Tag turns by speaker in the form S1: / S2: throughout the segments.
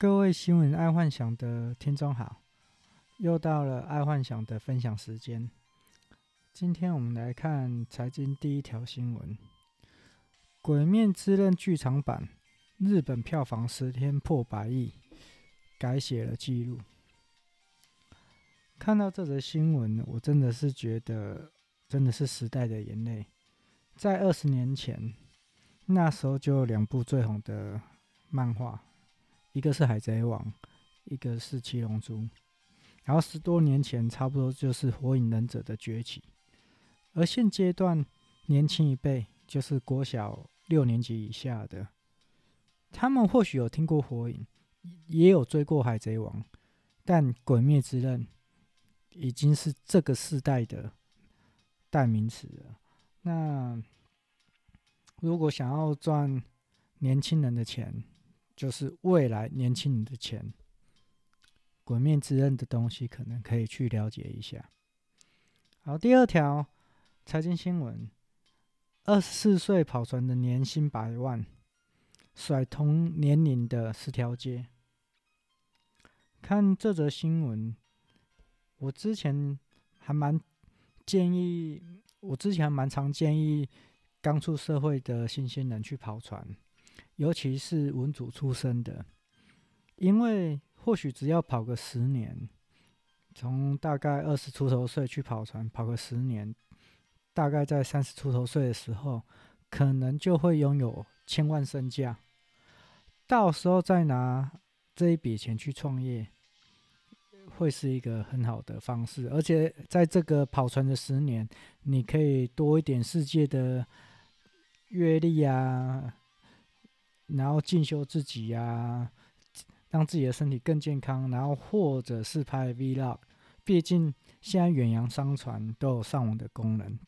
S1: 各位新闻爱幻想的听众好，又到了爱幻想的分享时间。今天我们来看财经第一条新闻：《鬼面之刃》剧场版日本票房十天破百亿，改写了记录。看到这则新闻，我真的是觉得，真的是时代的眼泪。在二十年前，那时候就有两部最红的漫画。一个是海贼王，一个是七龙珠，然后十多年前差不多就是火影忍者的崛起，而现阶段年轻一辈就是国小六年级以下的，他们或许有听过火影，也有追过海贼王，但鬼灭之刃已经是这个世代的代名词了。那如果想要赚年轻人的钱，就是未来年轻人的钱，《鬼面之刃》的东西可能可以去了解一下。好，第二条财经新闻：二十四岁跑船的年薪百万，甩同年龄的十条街。看这则新闻，我之前还蛮建议，我之前还蛮常建议刚出社会的新鲜人去跑船。尤其是文组出身的，因为或许只要跑个十年，从大概二十出头岁去跑船，跑个十年，大概在三十出头岁的时候，可能就会拥有千万身价。到时候再拿这一笔钱去创业，会是一个很好的方式。而且在这个跑船的十年，你可以多一点世界的阅历啊。然后进修自己呀、让自己的身体更健康，然后或者是拍 Vlog，毕竟现在远洋商船都有上网的功能，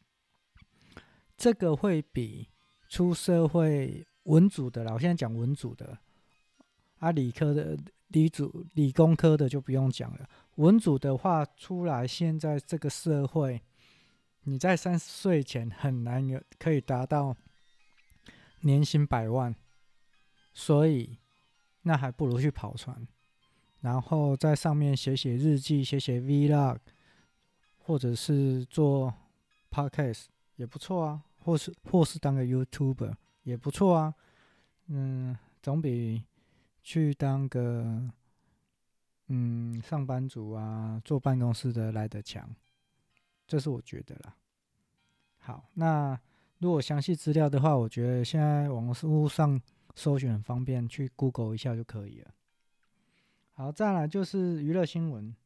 S1: 这个会比出社会文组的啦，我现在讲文组的，啊，理科的、理组、理工科的就不用讲了。文组的话，出来现在这个社会，你在三十岁前很难有可以达到年薪百万。所以，那还不如去跑船，然后在上面写写日记、写写 Vlog，或者是做 Podcast 也不错啊，或是或是当个 YouTuber 也不错啊。嗯，总比去当个嗯上班族啊，坐办公室的来得强，这是我觉得啦。好，那如果详细资料的话，我觉得现在网络上。搜寻方便，去 Google 一下就可以了。好，再来就是娱乐新闻：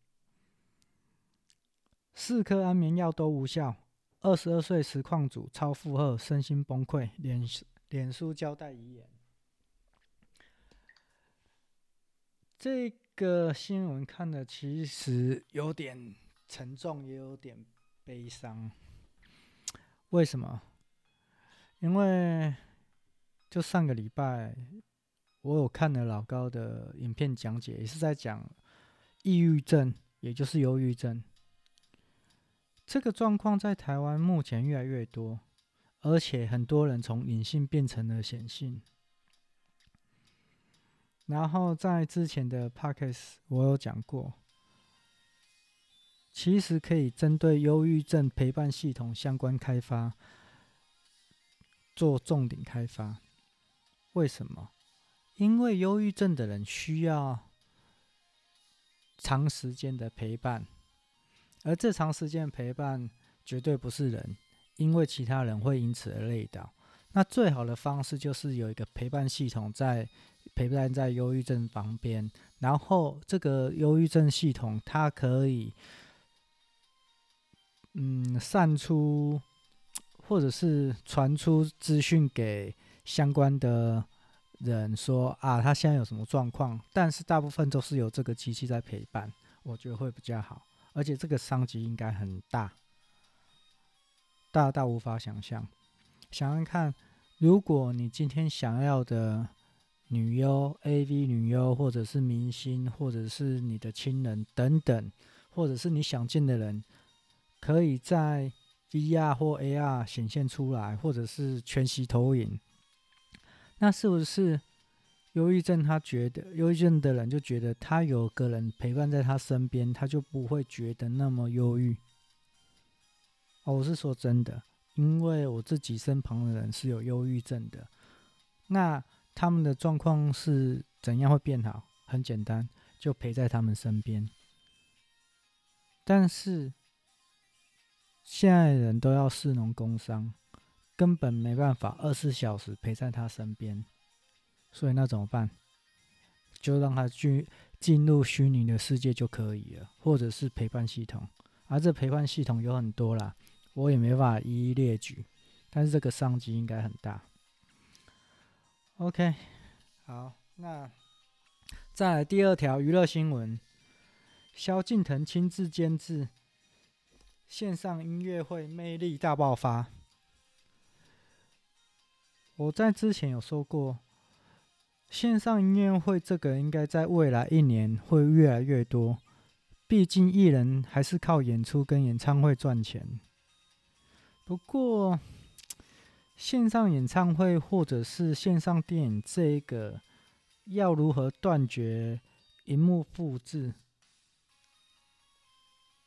S1: 四颗安眠药都无效，二十二岁实况主超负荷，身心崩溃，脸脸书交代遗言。这个新闻看的其实有点沉重，也有点悲伤。为什么？因为。就上个礼拜，我有看了老高的影片讲解，也是在讲抑郁症，也就是忧郁症。这个状况在台湾目前越来越多，而且很多人从隐性变成了显性。然后在之前的 Podcast 我有讲过，其实可以针对忧郁症陪伴系统相关开发做重点开发。为什么？因为忧郁症的人需要长时间的陪伴，而这长时间陪伴绝对不是人，因为其他人会因此而累倒。那最好的方式就是有一个陪伴系统在陪伴在忧郁症旁边，然后这个忧郁症系统它可以，嗯，散出或者是传出资讯给。相关的人说啊，他现在有什么状况？但是大部分都是有这个机器在陪伴，我觉得会比较好。而且这个商机应该很大，大到无法想象。想想看，如果你今天想要的女优、AV 女优，或者是明星，或者是你的亲人等等，或者是你想见的人，可以在 VR 或 AR 显现出来，或者是全息投影。那是不是忧郁症，他觉得忧郁症的人就觉得他有个人陪伴在他身边，他就不会觉得那么忧郁。哦，我是说真的，因为我自己身旁的人是有忧郁症的，那他们的状况是怎样会变好？很简单，就陪在他们身边。但是现在人都要士农工商，根本没办法二十四小时陪在他身边。所以那怎么办？就让他去进入虚拟的世界就可以了，或者是陪伴系统。而这陪伴系统有很多啦，我也没办法一一列举。但是这个商机应该很大。OK，好，那再来第二条娱乐新闻：萧敬腾亲自监制线上音乐会，魅力大爆发。我在之前有说过。线上音乐会这个应该在未来一年会越来越多，毕竟艺人还是靠演出跟演唱会赚钱。不过，线上演唱会或者是线上电影这一个，要如何断绝荧幕复制？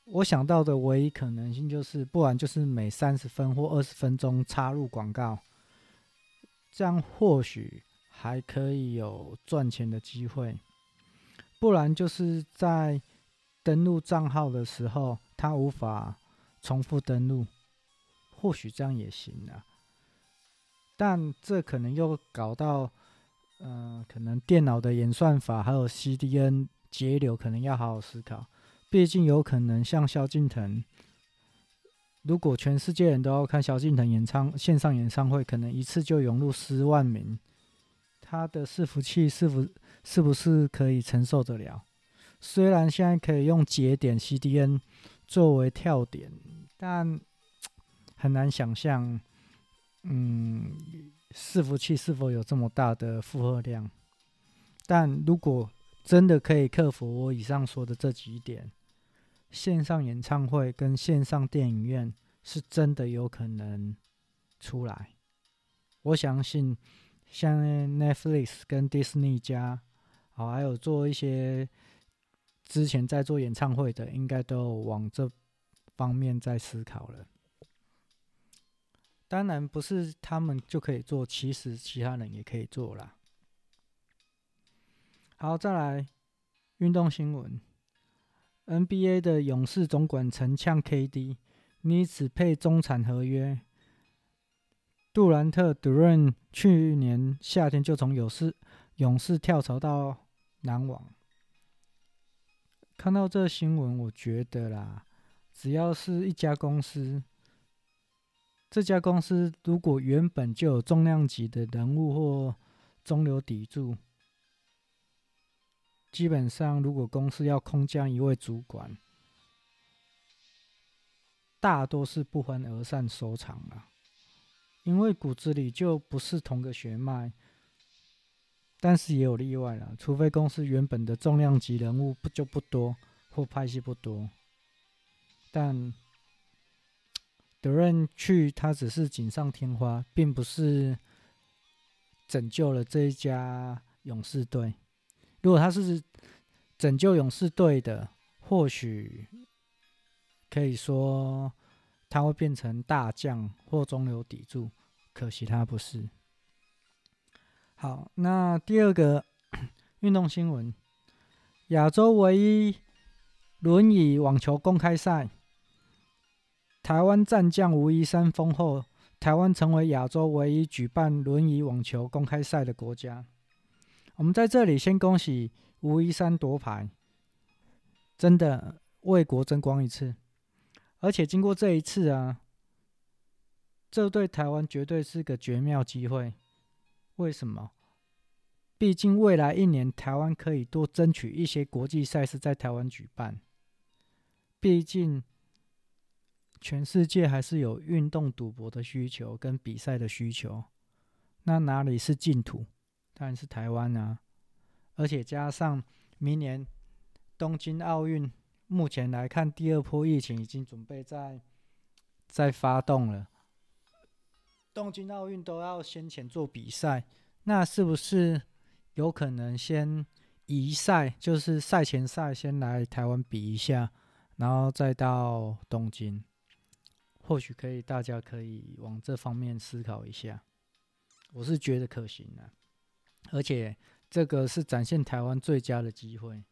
S1: 我想到的唯一可能性就是，不然就是每三十分或二十分钟插入广告，这样或许。还可以有赚钱的机会，不然就是在登录账号的时候，他无法重复登录，或许这样也行啊。但这可能又搞到，嗯、可能电脑的演算法还有 CDN 节流，可能要好好思考。毕竟有可能像萧敬腾，如果全世界人都要看萧敬腾演唱线上演唱会，可能一次就涌入十万名。他的伺服器是否是不是可以承受得了？虽然现在可以用节点 CDN 作为跳点，但很难想象，嗯，伺服器是否有这么大的负荷量？但如果真的可以克服我以上说的这几点，线上演唱会跟线上电影院是真的有可能出来，我相信。像 Netflix 跟 Disney 家，好，还有做一些之前在做演唱会的，应该都往这方面在思考了。当然不是他们就可以做，其实其他人也可以做啦。好，再来运动新闻，NBA 的勇士总管曾呛 KD，你只配中产合约。杜兰特 Durant 去年夏天就从勇士勇士跳槽到篮网。看到这新闻，我觉得啦，只要是一家公司，这家公司如果原本就有重量级的人物或中流砥柱，基本上如果公司要空降一位主管，大多是不欢而散收场了。因为骨子里就不是同个血脉，但是也有例外了，除非公司原本的重量级人物不就不多，或派系不多。但德任去，他只是锦上添花，并不是拯救了这一家勇士队。如果他是拯救勇士队的，或许可以说。他会变成大将或中流砥柱，可惜他不是。好，那第二个运动新闻：亚洲唯一轮椅网球公开赛，台湾战将吴怡山封后，台湾成为亚洲唯一举办轮椅网球公开赛的国家。我们在这里先恭喜吴怡珊夺牌，真的为国争光一次。而且经过这一次啊，这对台湾绝对是个绝妙机会。为什么？毕竟未来一年台湾可以多争取一些国际赛事在台湾举办。毕竟全世界还是有运动赌博的需求跟比赛的需求。那哪里是净土？当然是台湾啊！而且加上明年东京奥运。目前来看，第二波疫情已经准备在在发动了。东京奥运都要先前做比赛，那是不是有可能先移赛，就是赛前赛先来台湾比一下，然后再到东京。或许可以，大家可以往这方面思考一下。我是觉得可行的，而且这个是展现台湾最佳的机会。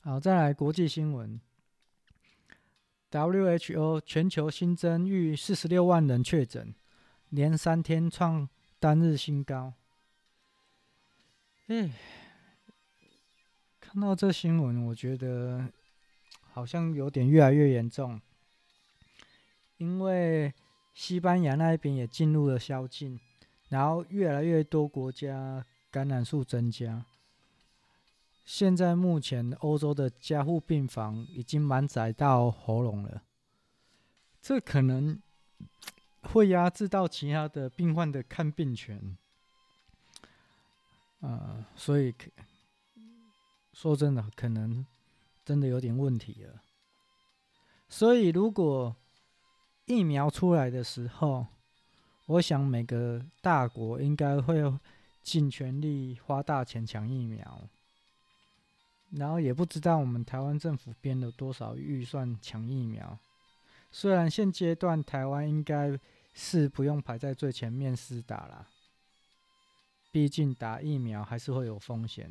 S1: 好，再来国际新闻：WHO 全球新增逾四十六万人确诊，连三天创单日新高。哎，看到这新闻，我觉得好像有点越来越严重。因为西班牙那边也进入了宵禁，然后越来越多国家感染数增加。现在目前欧洲的加护病房已经满载到喉咙了，这可能会压制到其他的病患的看病权。呃，所以说真的，可能真的有点问题了。所以如果疫苗出来的时候，我想每个大国应该会尽全力花大钱抢疫苗，然后也不知道我们台湾政府编了多少预算抢疫苗。虽然现阶段台湾应该是不用排在最前面施打啦，毕竟打疫苗还是会有风险。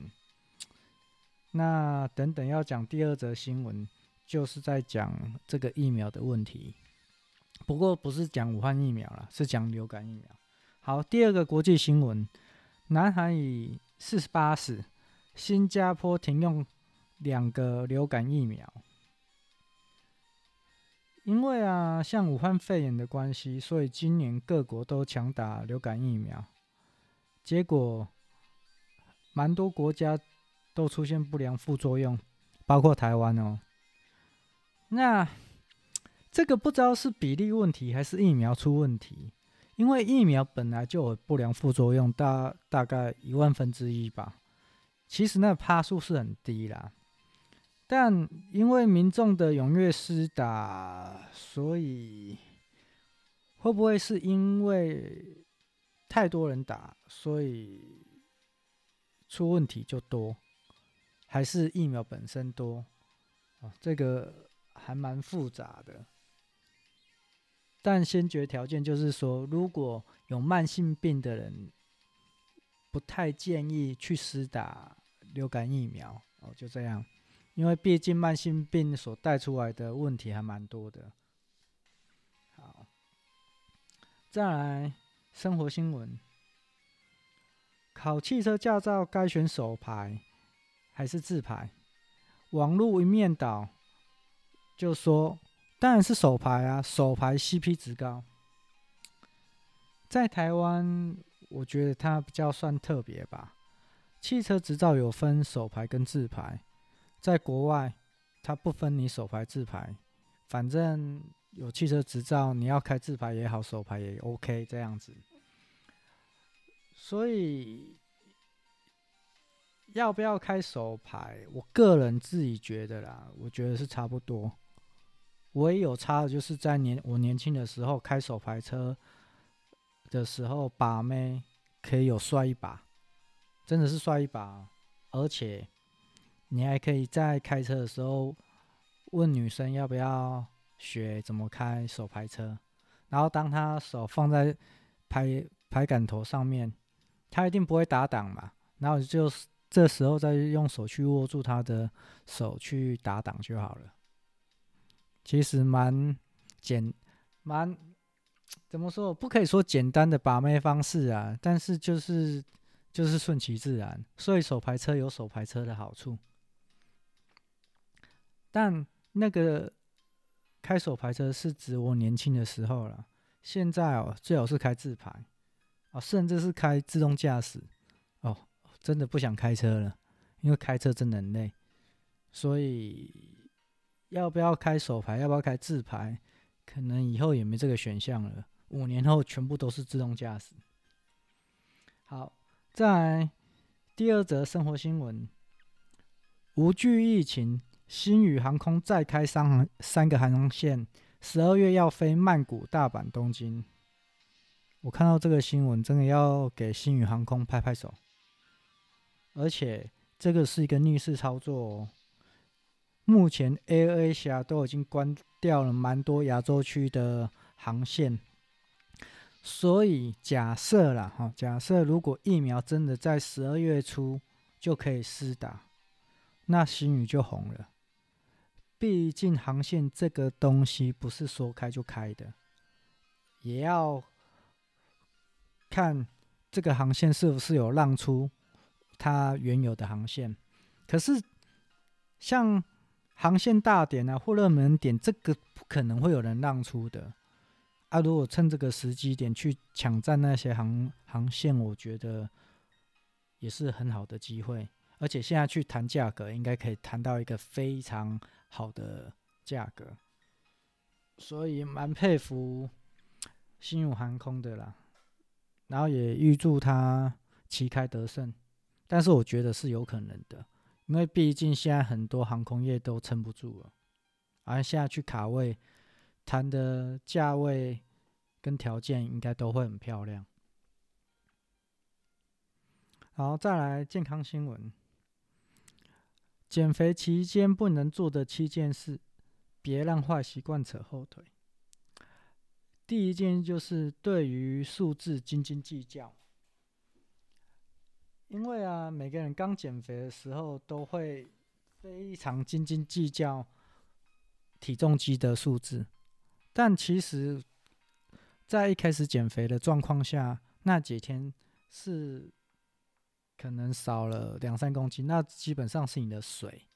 S1: 那等等要讲第二则新闻，就是在讲这个疫苗的问题。不过不是讲武汉疫苗了，是讲流感疫苗。好，第二个国际新闻：南韩以四十八死，新加坡停用两个流感疫苗。因为啊，像武汉肺炎的关系，所以今年各国都强打流感疫苗，结果蛮多国家都出现不良副作用，包括台湾哦。那。这个不知道是比例问题还是疫苗出问题，因为疫苗本来就有不良副作用，大大概一万分之一吧。其实那趴数是很低啦，但因为民众的踊跃施打，所以会不会是因为太多人打，所以出问题就多，还是疫苗本身多？哦，这个还蛮复杂的。但先决条件就是说，如果有慢性病的人，不太建议去施打流感疫苗哦。就这样，因为毕竟慢性病所带出来的问题还蛮多的。好，再来生活新闻：考汽车驾照该选手牌还是自牌？网络一面倒，就说。当然是手牌啊，手牌 CP 值高。在台湾，我觉得它比较算特别吧。汽车执照有分手牌跟自牌，在国外，它不分你手牌自牌，反正有汽车执照，你要开自牌也好，手牌也 OK 这样子。所以，要不要开手牌？我个人自己觉得啦，我觉得是差不多。唯一有差的就是在年我年轻的时候开手排车的时候，把妹可以有帅一把，真的是帅一把，而且你还可以在开车的时候问女生要不要学怎么开手排车，然后当她手放在排排杆头上面，她一定不会打档嘛，然后就这时候再用手去握住她的手去打档就好了。其实蛮简，蛮怎么说？不可以说简单的把妹方式啊，但是就是就是顺其自然。所以手排车有手排车的好处，但那个开手排车是指我年轻的时候了。现在哦，最好是开自排哦，甚至是开自动驾驶哦，真的不想开车了，因为开车真的很累，所以。要不要开手牌？要不要开自牌？可能以后也没这个选项了。五年后全部都是自动驾驶。好，再来第二则生活新闻：无惧疫情，新宇航空再开三航三个航线，十二月要飞曼谷、大阪、东京。我看到这个新闻，真的要给新宇航空拍拍手。而且这个是一个逆势操作哦。目前 A A 航都已经关掉了蛮多亚洲区的航线，所以假设啦，哈，假设如果疫苗真的在十二月初就可以施打，那新宇就红了。毕竟航线这个东西不是说开就开的，也要看这个航线是不是有让出它原有的航线。可是像航线大点啊，或热门点，这个不可能会有人让出的啊！如果趁这个时机点去抢占那些航航线，我觉得也是很好的机会。而且现在去谈价格，应该可以谈到一个非常好的价格，所以蛮佩服星宇航空的啦。然后也预祝他旗开得胜，但是我觉得是有可能的。因为毕竟现在很多航空业都撑不住了，而现在去卡位谈的价位跟条件应该都会很漂亮。好，再来健康新闻：减肥期间不能做的七件事，别让坏习惯扯后腿。第一件就是对于数字斤斤计较。因为啊，每个人刚减肥的时候都会非常斤斤计较体重机的数字，但其实，在一开始减肥的状况下，那几天是可能少了两三公斤，那基本上是你的水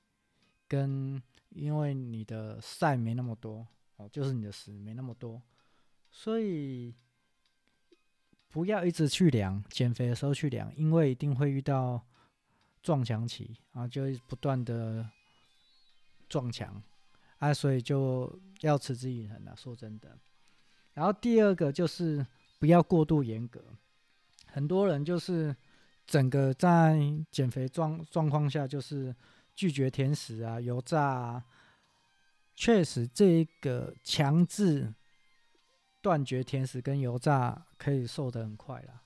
S1: 跟因为你的晒没那么多哦，就是你的屎没那么多，所以。不要一直去量，减肥的时候去量，因为一定会遇到撞墙期啊，就不断的撞墙啊，所以就要持之以恒了。说真的，然后第二个就是不要过度严格，很多人就是整个在减肥状状况下，就是拒绝甜食啊、油炸啊，确实这一个强制。断绝甜食跟油炸可以瘦得很快啦。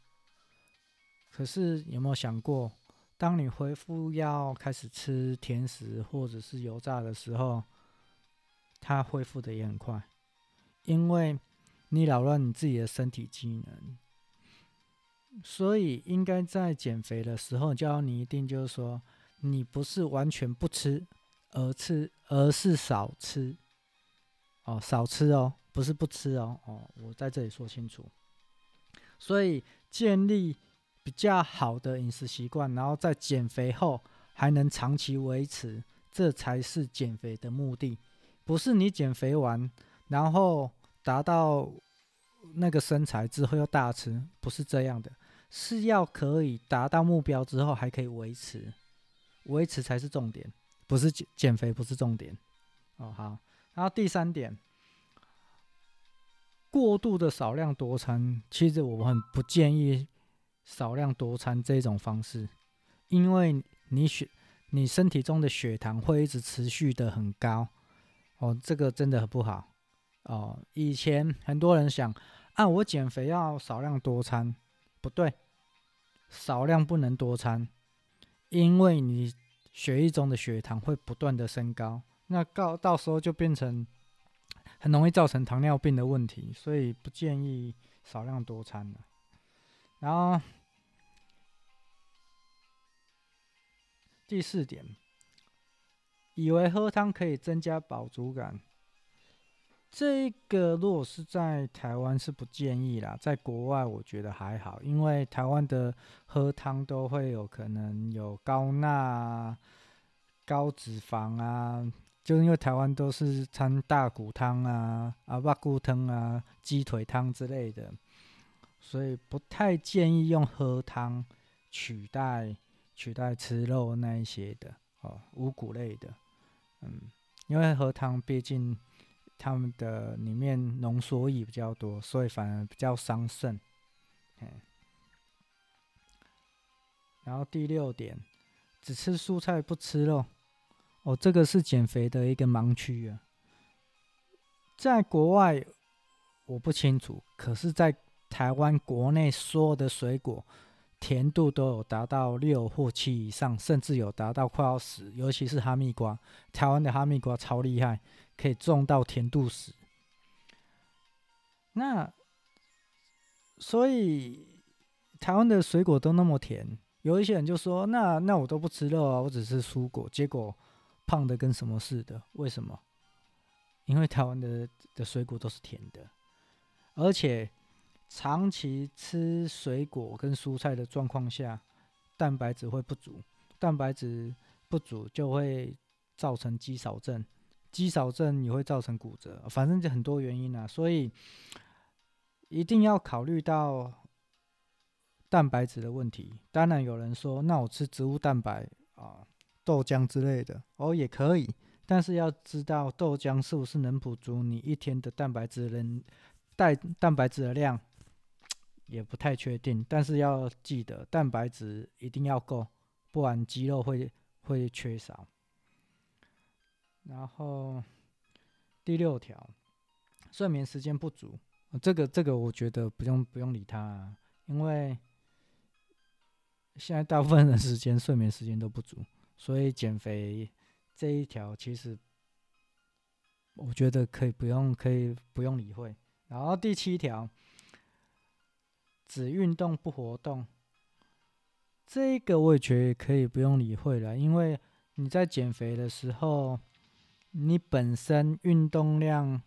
S1: 可是有没有想过，当你恢复要开始吃甜食或者是油炸的时候，它恢复的也很快，因为你扰乱你自己的身体机能。所以应该在减肥的时候，教你一定就是说，你不是完全不吃，而吃而是少吃。哦，少吃哦。不是不吃哦，哦，我在这里说清楚。所以建立比较好的饮食习惯，然后在减肥后还能长期维持，这才是减肥的目的。不是你减肥完，然后达到那个身材之后又大吃，不是这样的。是要可以达到目标之后还可以维持，维持才是重点，不是减减肥不是重点。哦，好，然后第三点。过度的少量多餐，其实我很不建议少量多餐这种方式，因为你血你身体中的血糖会一直持续的很高，哦，这个真的很不好哦。以前很多人想，啊，我减肥要少量多餐，不对，少量不能多餐，因为你血液中的血糖会不断的升高，那到到时候就变成。很容易造成糖尿病的问题，所以不建议少量多餐的。然后第四点，以为喝汤可以增加饱足感，这个如果是在台湾是不建议啦，在国外我觉得还好，因为台湾的喝汤都会有可能有高钠、高脂肪啊。就因为台湾都是餐大骨汤啊、啊肉骨汤啊、鸡腿汤之类的，所以不太建议用喝汤取代取代吃肉那一些的哦，五谷类的，嗯，因为喝汤毕竟他们的里面浓缩液比较多，所以反而比较伤肾。然后第六点，只吃蔬菜不吃肉。哦，这个是减肥的一个盲区啊，在国外我不清楚，可是，在台湾国内所有的水果，甜度都有达到六或七以上，甚至有达到快要十。尤其是哈密瓜，台湾的哈密瓜超厉害，可以种到甜度十。那所以台湾的水果都那么甜，有一些人就说：“那那我都不吃肉啊，我只吃蔬果。”结果胖的跟什么似的？为什么？因为台湾的的水果都是甜的，而且。长期吃水果跟蔬菜的状况下，蛋白质会不足，蛋白质不足就会造成肌少症，肌少症也会造成骨折，反正就很多原因啊，所以一定要考虑到蛋白质的问题。当然有人说，那我吃植物蛋白啊，豆浆之类的哦也可以，但是要知道豆浆是不是能补足你一天的蛋白质能带蛋白质的量。也不太确定，但是要记得蛋白质一定要够，不然肌肉会会缺少。然后第六条，睡眠时间不足，这个这个我觉得不用不用理它啊，因为现在大部分的时间睡眠时间都不足，所以减肥这一条其实我觉得可以不用可以不用理会。然后第七条。只运动不活动，这个我也觉得可以不用理会了，因为你在减肥的时候，你本身运动量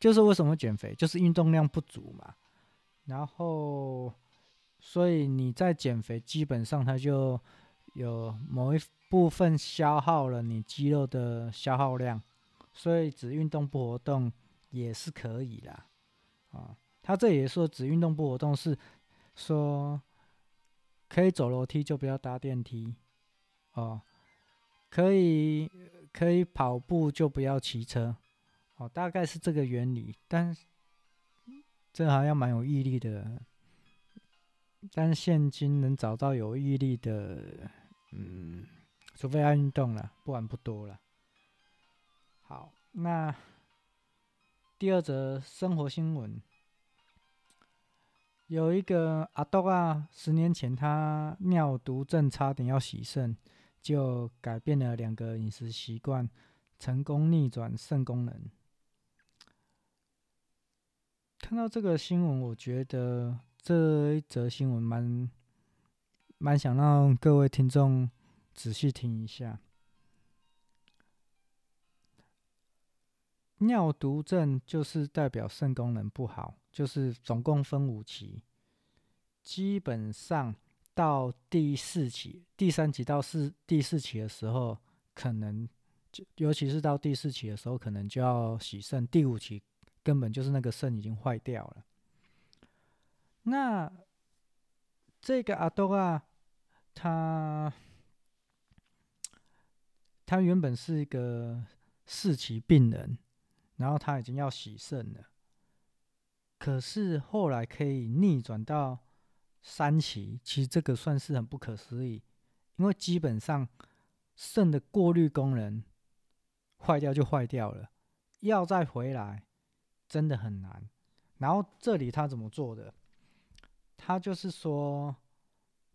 S1: 就是为什么减肥，就是运动量不足嘛。然后，所以你在减肥，基本上它就有某一部分消耗了你肌肉的消耗量，所以只运动不活动也是可以啦。啊，他这也说只运动不活动是。说可以走楼梯就不要搭电梯，哦，可以可以跑步就不要骑车，哦，大概是这个原理。但这好像蛮有毅力的，但现今能找到有毅力的，嗯，除非爱运动了，不然不多了。好，那第二则生活新闻。有一个阿斗啊，十年前他尿毒症，差点要洗肾，就改变了两个饮食习惯，成功逆转肾功能。看到这个新闻，我觉得这一则新闻蛮蛮想让各位听众仔细听一下。尿毒症就是代表肾功能不好。就是总共分五期，基本上到第四期、第三期到四第四期的时候，可能就尤其是到第四期的时候，可能就要洗肾。第五期根本就是那个肾已经坏掉了。那这个阿多啊，他他原本是一个四期病人，然后他已经要洗肾了。可是后来可以逆转到三期，其实这个算是很不可思议，因为基本上肾的过滤功能坏掉就坏掉了，要再回来真的很难。然后这里他怎么做的？他就是说，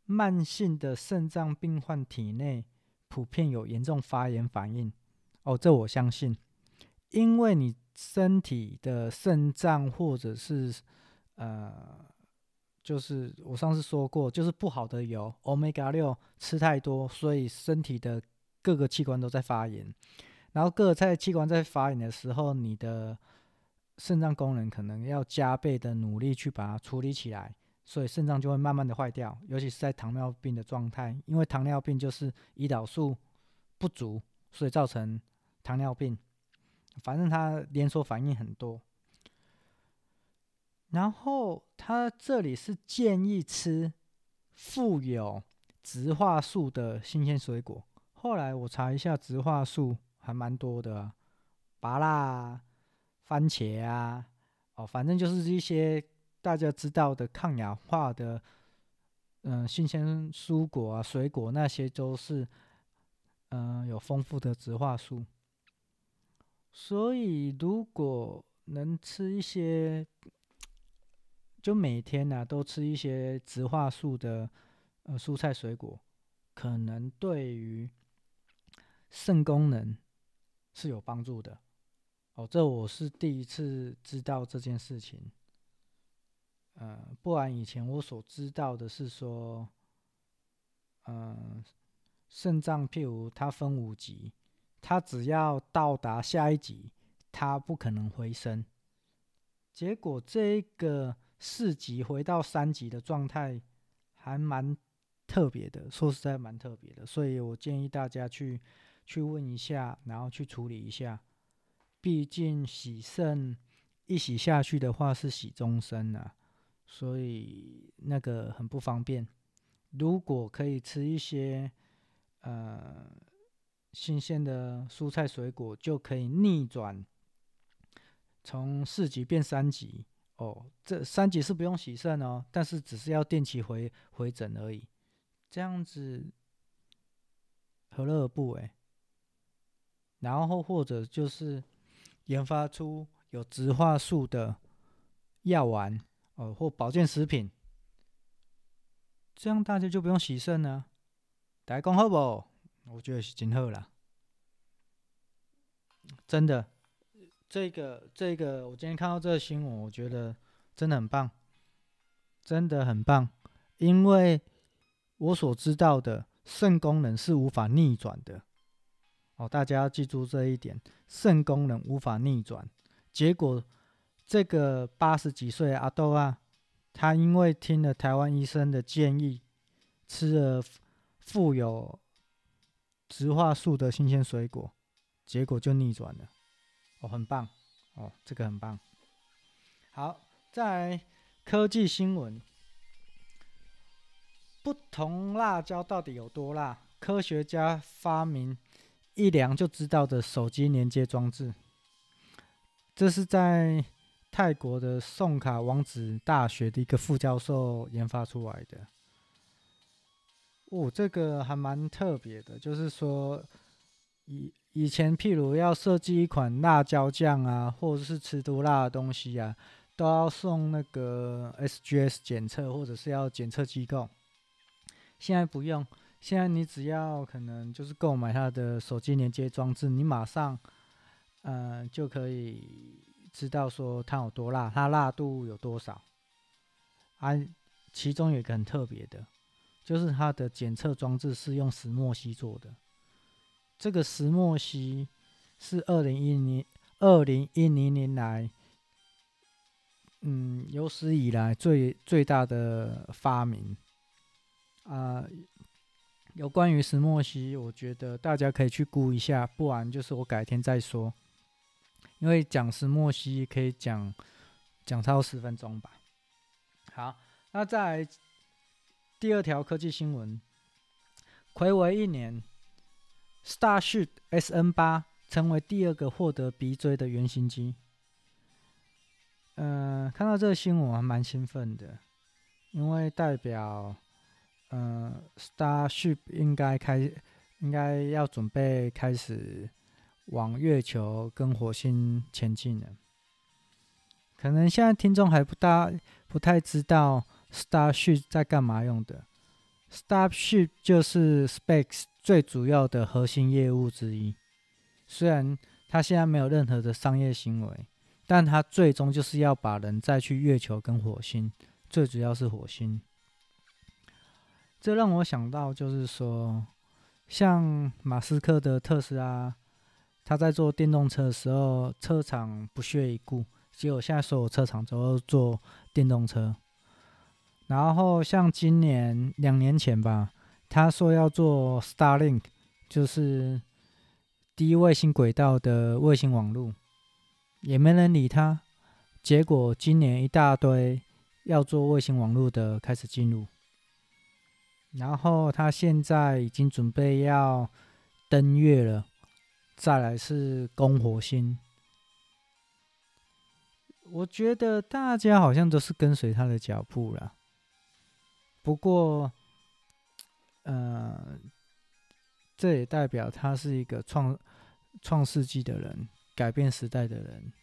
S1: 慢性的肾脏病患体内普遍有严重发炎反应。哦，这我相信，因为你。身体的肾脏或者是呃，就是我上次说过，就是不好的油，Omega 六吃太多，所以身体的各个器官都在发炎。然后各个在器官在发炎的时候，你的肾脏功能可能要加倍的努力去把它处理起来，所以肾脏就会慢慢的坏掉。尤其是在糖尿病的状态，因为糖尿病就是胰岛素不足，所以造成糖尿病。反正它连锁反应很多，然后他这里是建议吃富有植化素的新鲜水果。后来我查一下，植化素还蛮多的啊，芭乐、番茄啊，哦，反正就是一些大家知道的抗氧化的，嗯、新鲜蔬果啊、水果那些都是，嗯、有丰富的植化素。所以，如果能吃一些，就每天、啊、都吃一些植化素的呃蔬菜水果，可能对于肾功能是有帮助的。哦，这我是第一次知道这件事情。呃，不然以前我所知道的是说，呃，肾脏譬如它分五级，它只要到达下一级，它不可能回升。结果这个四级回到三级的状态，还蛮特别的，说实在蛮特别的。所以我建议大家去去问一下，然后去处理一下。毕竟洗肾一洗下去的话是洗终身啊。所以那个很不方便。如果可以吃一些呃新鲜的蔬菜水果，就可以逆转，从四级变三级哦。这三级是不用洗肾哦，但是只是要定期回回诊而已。这样子何乐而不为？然后或者就是研发出有植化素的药丸。哦，或保健食品，这样大家就不用洗肾了。大家讲好不？我觉得是真好啦，真的。这个这个，我今天看到这个新闻，我觉得真的很棒，真的很棒。因为我所知道的肾功能是无法逆转的。哦，大家要记住这一点，肾功能无法逆转。结果。这个八十几岁阿豆啊，他因为听了台湾医生的建议，吃了富有植化素的新鲜水果，结果就逆转了。哦，很棒哦，这个很棒。好，再来科技新闻，不同辣椒到底有多辣？科学家发明一量就知道的手机连接装置，这是在。泰国的宋卡王子大学的一个副教授研发出来的，哦，这个还蛮特别的，就是说以以前譬如要设计一款辣椒酱啊，或者是吃多辣的东西啊，都要送那个 SGS 检测，或者是要检测机构。现在不用，现在你只要可能就是购买它的手机连接装置，你马上嗯、就可以。知道说它有多辣，它辣度有多少？啊，其中有一个很特别的，就是它的检测装置是用石墨烯做的。这个石墨烯是二零一零二零一零年来，嗯，有史以来最最大的发明。啊，有关于石墨烯，我觉得大家可以去估一下，不然就是我改天再说。因为讲石墨烯可以讲讲超十分钟吧。好，那在第二条科技新闻，睽违一年，Starship SN 八成为第二个获得鼻锥的原型机。嗯、看到这个新闻我还蛮兴奋的，因为代表，嗯、呃，Starship 应该开，应该要准备开始。往月球跟火星前进了。可能现在听众还不大不太知道 Starship 在干嘛用的。Starship 就是 Space 最主要的核心业务之一。虽然它现在没有任何的商业行为，但它最终就是要把人载去月球跟火星，最主要是火星。这让我想到，就是说，像马斯克的特斯拉。他在做电动车的时候，车厂不屑一顾，结果现在所有车厂都做电动车。然后像今年两年前吧，他说要做 Starlink，就是低卫星轨道的卫星网络，也没人理他。结果今年一大堆要做卫星网络的开始进入，然后他现在已经准备要登月了。再来是攻火星，我觉得大家好像都是跟随他的脚步了。不过，呃，这也代表他是一个创创世纪的人，改变时代的人，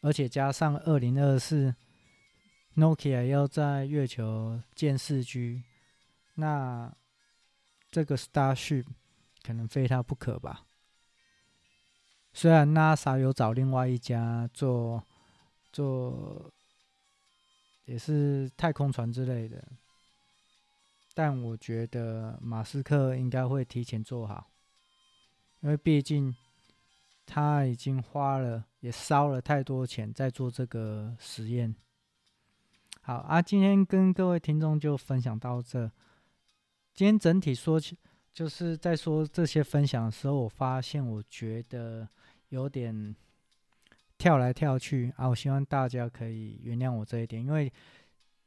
S1: 而且加上二零二四，Nokia 要在月球建四 G，那这个 Starship 可能非他不可吧。虽然 NASA 有找另外一家做做，也是太空船之类的，但我觉得马斯克应该会提前做好，因为毕竟他已经花了也烧了太多钱在做这个实验。好啊，今天跟各位听众就分享到这。今天整体说起，就是在说这些分享的时候，我发现我觉得。有点跳来跳去啊！我希望大家可以原谅我这一点，因为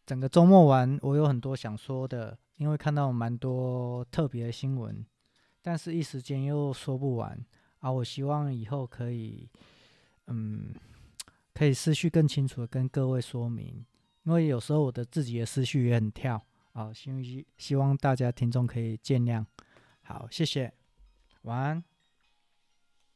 S1: 整个周末玩，我有很多想说的，因为看到蛮多特别的新闻，但是一时间又说不完啊！我希望以后可以，嗯，可以思绪更清楚的跟各位说明，因为有时候我的自己的思绪也很跳啊！希希望大家听众可以见谅。好，谢谢，晚安。